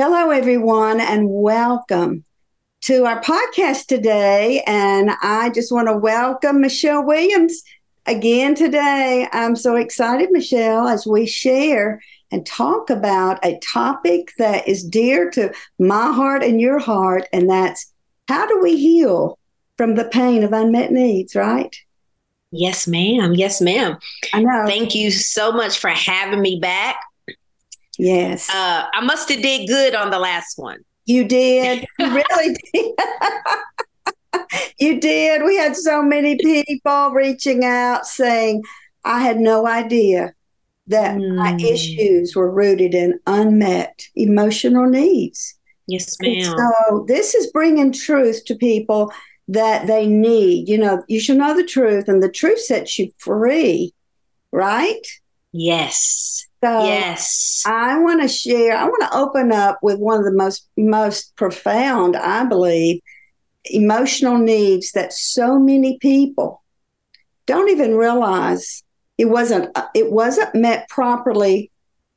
Hello, everyone, and welcome to our podcast today. And I just want to welcome Michelle Williams again today. I'm so excited, Michelle, as we share and talk about a topic that is dear to my heart and your heart, and that's how do we heal from the pain of unmet needs, right? Yes, ma'am. Yes, ma'am. I know. Thank you so much for having me back. Yes. Uh, I must have did good on the last one. You did. You really did. you did. We had so many people reaching out saying, I had no idea that mm. my hmm. issues were rooted in unmet emotional needs. Yes, ma'am. And so this is bringing truth to people that they need. You know, you should know the truth, and the truth sets you free, right? Yes. So yes. I want to share, I want to open up with one of the most most profound, I believe, emotional needs that so many people don't even realize it wasn't it wasn't met properly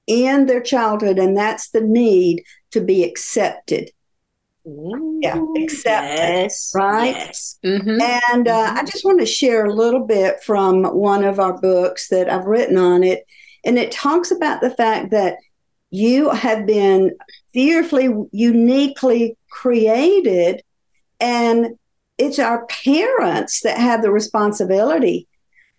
in their childhood and that's the need to be accepted Ooh, yeah accepted yes, right yes. Mm-hmm. and uh, mm-hmm. i just want to share a little bit from one of our books that i've written on it and it talks about the fact that you have been fearfully uniquely created and it's our parents that have the responsibility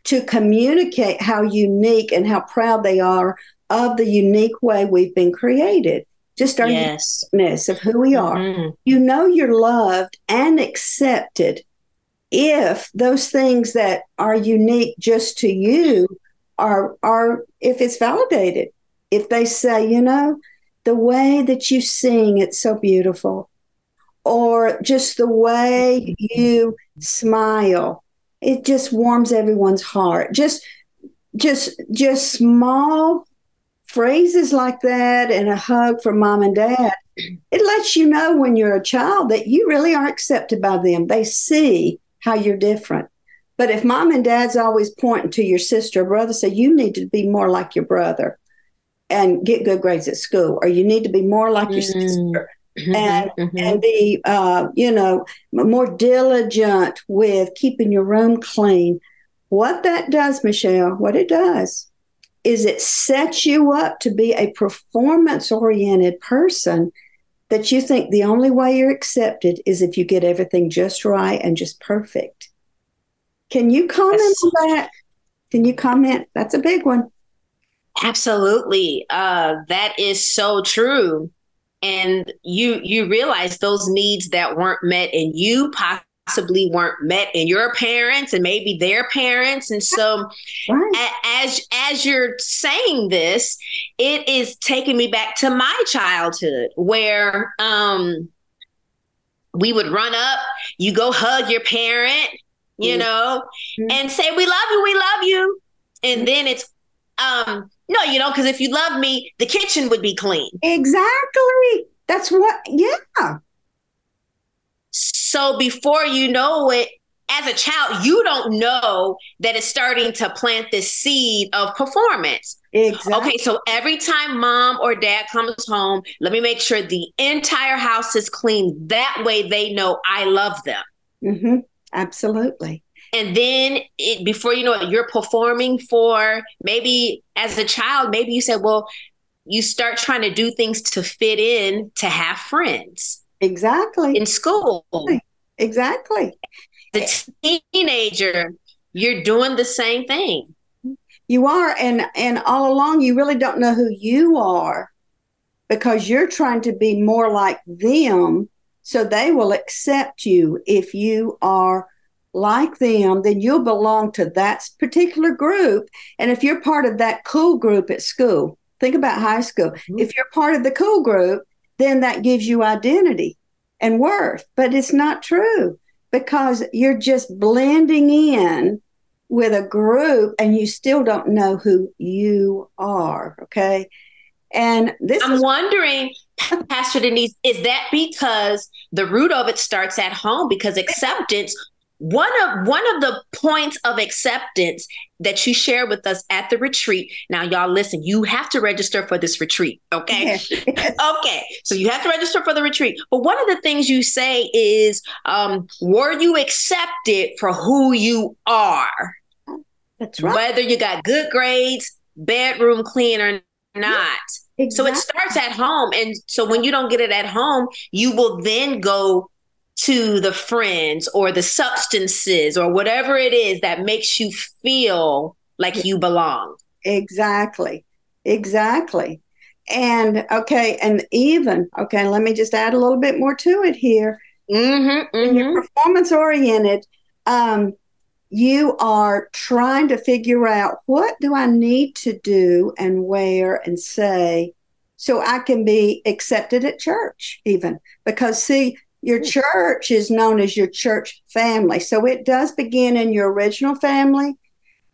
to communicate how unique and how proud they are of the unique way we've been created just our yes. uniqueness of who we are mm-hmm. you know you're loved and accepted if those things that are unique just to you are are if it's validated if they say you know the way that you sing it's so beautiful or just the way you smile it just warms everyone's heart. Just just just small phrases like that and a hug from mom and dad it lets you know when you're a child that you really are accepted by them. They see how you're different but if mom and dad's always pointing to your sister or brother say you need to be more like your brother and get good grades at school or you need to be more like your mm. sister Mm-hmm, and mm-hmm. and be uh, you know more diligent with keeping your room clean. What that does, Michelle, what it does is it sets you up to be a performance oriented person that you think the only way you're accepted is if you get everything just right and just perfect. Can you comment yes. on that? Can you comment? That's a big one. Absolutely. Uh, that is so true and you you realize those needs that weren't met and you possibly weren't met in your parents and maybe their parents and so right. as as you're saying this it is taking me back to my childhood where um we would run up you go hug your parent you mm-hmm. know mm-hmm. and say we love you we love you and mm-hmm. then it's um no, you don't, because if you love me, the kitchen would be clean. Exactly. That's what, yeah. So before you know it, as a child, you don't know that it's starting to plant this seed of performance. Exactly. Okay, so every time mom or dad comes home, let me make sure the entire house is clean. That way they know I love them. Mm-hmm. Absolutely. And then it, before you know it you're performing for maybe as a child maybe you said well you start trying to do things to fit in to have friends. Exactly. In school. Exactly. The teenager you're doing the same thing. You are and and all along you really don't know who you are because you're trying to be more like them so they will accept you if you are like them, then you'll belong to that particular group. And if you're part of that cool group at school, think about high school. Mm-hmm. If you're part of the cool group, then that gives you identity and worth. But it's not true because you're just blending in with a group and you still don't know who you are. Okay. And this I'm is- wondering, Pastor Denise, is that because the root of it starts at home? Because acceptance one of one of the points of acceptance that you share with us at the retreat now y'all listen you have to register for this retreat okay? Okay so you have to register for the retreat. But one of the things you say is um, were you accepted for who you are? That's right. Whether you got good grades bedroom clean or not exactly. so it starts at home and so when you don't get it at home you will then go to the friends or the substances or whatever it is that makes you feel like you belong. Exactly. Exactly. And okay, and even, okay, let me just add a little bit more to it here. Mm-hmm, mm-hmm. You're performance oriented, um, you are trying to figure out what do I need to do and where and say so I can be accepted at church, even because see, your hmm. church is known as your church family. So it does begin in your original family,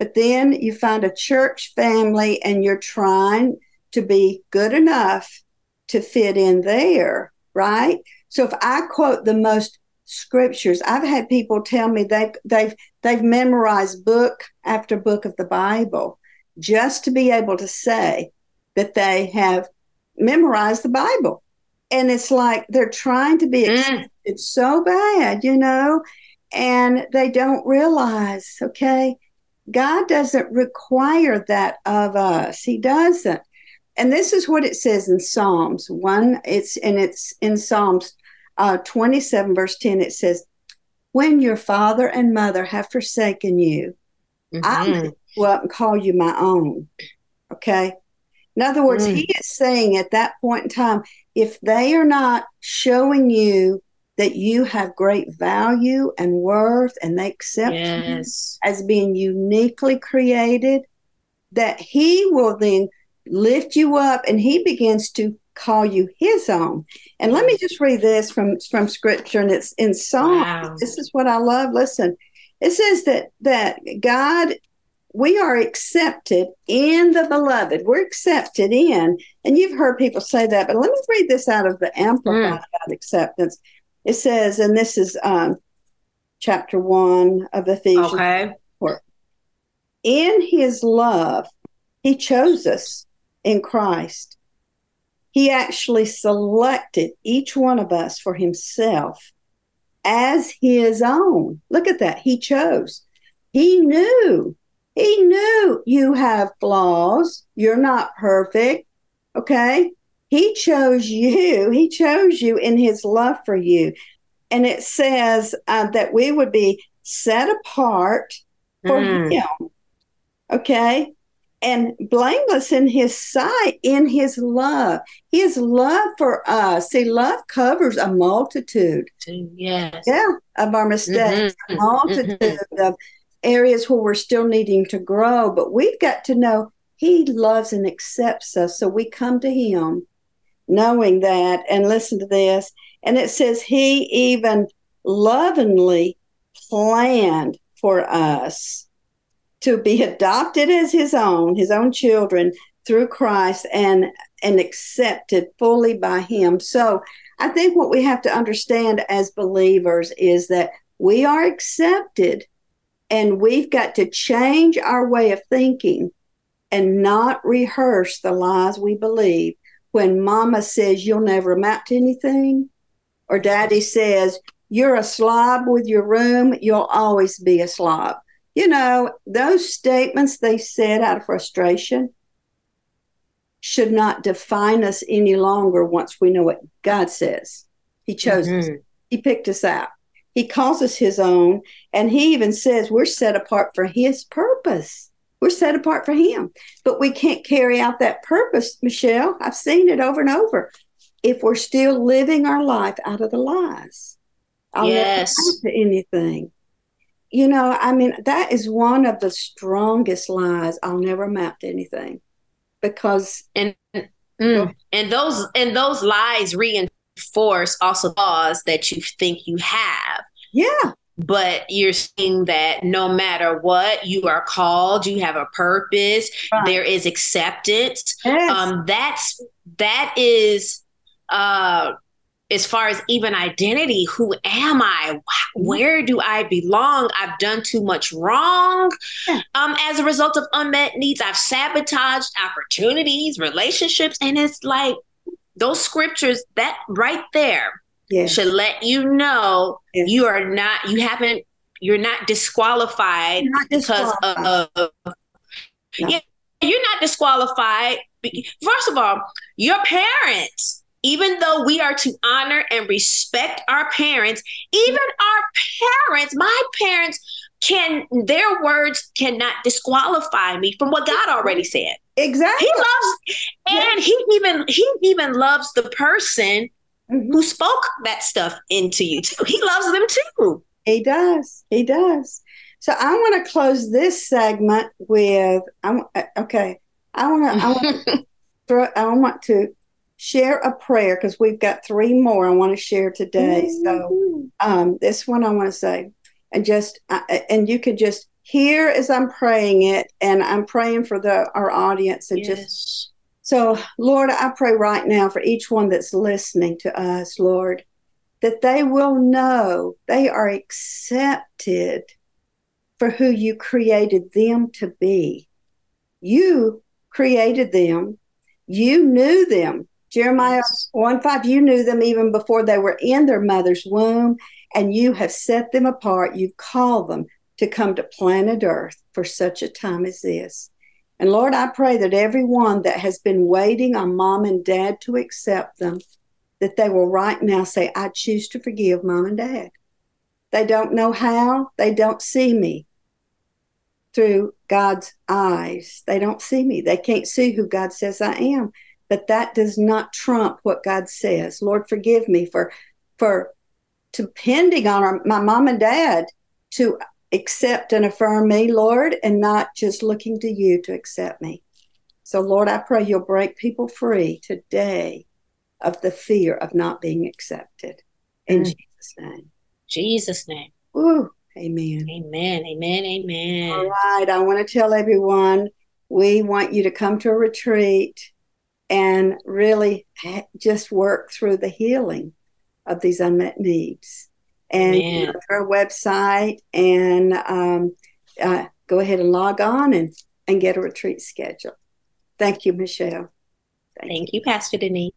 but then you find a church family and you're trying to be good enough to fit in there, right? So if I quote the most scriptures, I've had people tell me they they've they've memorized book after book of the Bible just to be able to say that they have memorized the Bible and it's like they're trying to be mm. accepted mm. so bad, you know, and they don't realize, okay, God doesn't require that of us. He doesn't. And this is what it says in Psalms 1. It's and it's in Psalms uh, 27, verse 10. It says, When your father and mother have forsaken you, mm-hmm. I will up and call you my own. Okay. In other words, mm. he is saying at that point in time, if they are not showing you that you have great value and worth and they accept yes. you as being uniquely created, that he will then lift you up and he begins to call you his own. And let me just read this from, from scripture, and it's in Psalm. Wow. This is what I love. Listen, it says that that God we are accepted in the beloved. We're accepted in, and you've heard people say that, but let me read this out of the Amplified mm. Acceptance. It says, and this is um, chapter one of Ephesians. Okay. In his love, he chose us in Christ. He actually selected each one of us for himself as his own. Look at that. He chose. He knew he knew you have flaws. You're not perfect. Okay. He chose you. He chose you in his love for you. And it says uh, that we would be set apart for mm. him. Okay. And blameless in his sight, in his love. His love for us. See, love covers a multitude. Yes. Yeah. Of our mistakes, mm-hmm. a multitude mm-hmm. of areas where we're still needing to grow, but we've got to know He loves and accepts us. So we come to Him knowing that. And listen to this. And it says, He even lovingly planned for us to be adopted as His own, His own children through Christ and and accepted fully by him. So I think what we have to understand as believers is that we are accepted and we've got to change our way of thinking and not rehearse the lies we believe. When mama says you'll never amount to anything, or daddy says you're a slob with your room, you'll always be a slob. You know, those statements they said out of frustration should not define us any longer once we know what God says. He chose mm-hmm. us, He picked us out. He calls us his own. And he even says we're set apart for his purpose. We're set apart for him. But we can't carry out that purpose, Michelle. I've seen it over and over. If we're still living our life out of the lies, I'll yes. never to anything. You know, I mean, that is one of the strongest lies. I'll never amount to anything because and mm, and those and those lies reinforce also laws that you think you have. Yeah. But you're seeing that no matter what, you are called, you have a purpose, right. there is acceptance. Yes. Um, that's that is uh as far as even identity who am i where do i belong i've done too much wrong yeah. um, as a result of unmet needs i've sabotaged opportunities relationships and it's like those scriptures that right there yes. should let you know yes. you are not you haven't you're not disqualified, you're not disqualified. because of, of no. yeah, you're not disqualified first of all your parents even though we are to honor and respect our parents, even our parents, my parents can their words cannot disqualify me from what God already said. Exactly. He loves and he even he even loves the person mm-hmm. who spoke that stuff into you too. He loves them too. He does. He does. So I want to close this segment with I'm okay. I want to I want to throw I want to share a prayer because we've got three more I want to share today. Mm-hmm. So um, this one I want to say, and just uh, and you could just hear as I'm praying it, and I'm praying for the our audience and yes. just. So, Lord, I pray right now for each one that's listening to us, Lord, that they will know they are accepted for who you created them to be. You created them, you knew them Jeremiah yes. 1 5, you knew them even before they were in their mother's womb, and you have set them apart. You've called them to come to planet Earth for such a time as this. And Lord, I pray that everyone that has been waiting on mom and dad to accept them, that they will right now say, I choose to forgive mom and dad. They don't know how, they don't see me through God's eyes. They don't see me. They can't see who God says I am but that does not trump what God says. Lord, forgive me for for depending on our, my mom and dad to accept and affirm me, Lord, and not just looking to you to accept me. So, Lord, I pray you'll break people free today of the fear of not being accepted. In mm. Jesus' name. Jesus' name. Ooh, amen. Amen. Amen. Amen. All right. I want to tell everyone we want you to come to a retreat and really just work through the healing of these unmet needs. And you know, our website and um, uh, go ahead and log on and, and get a retreat schedule. Thank you, Michelle. Thank, Thank you. you, Pastor Denise.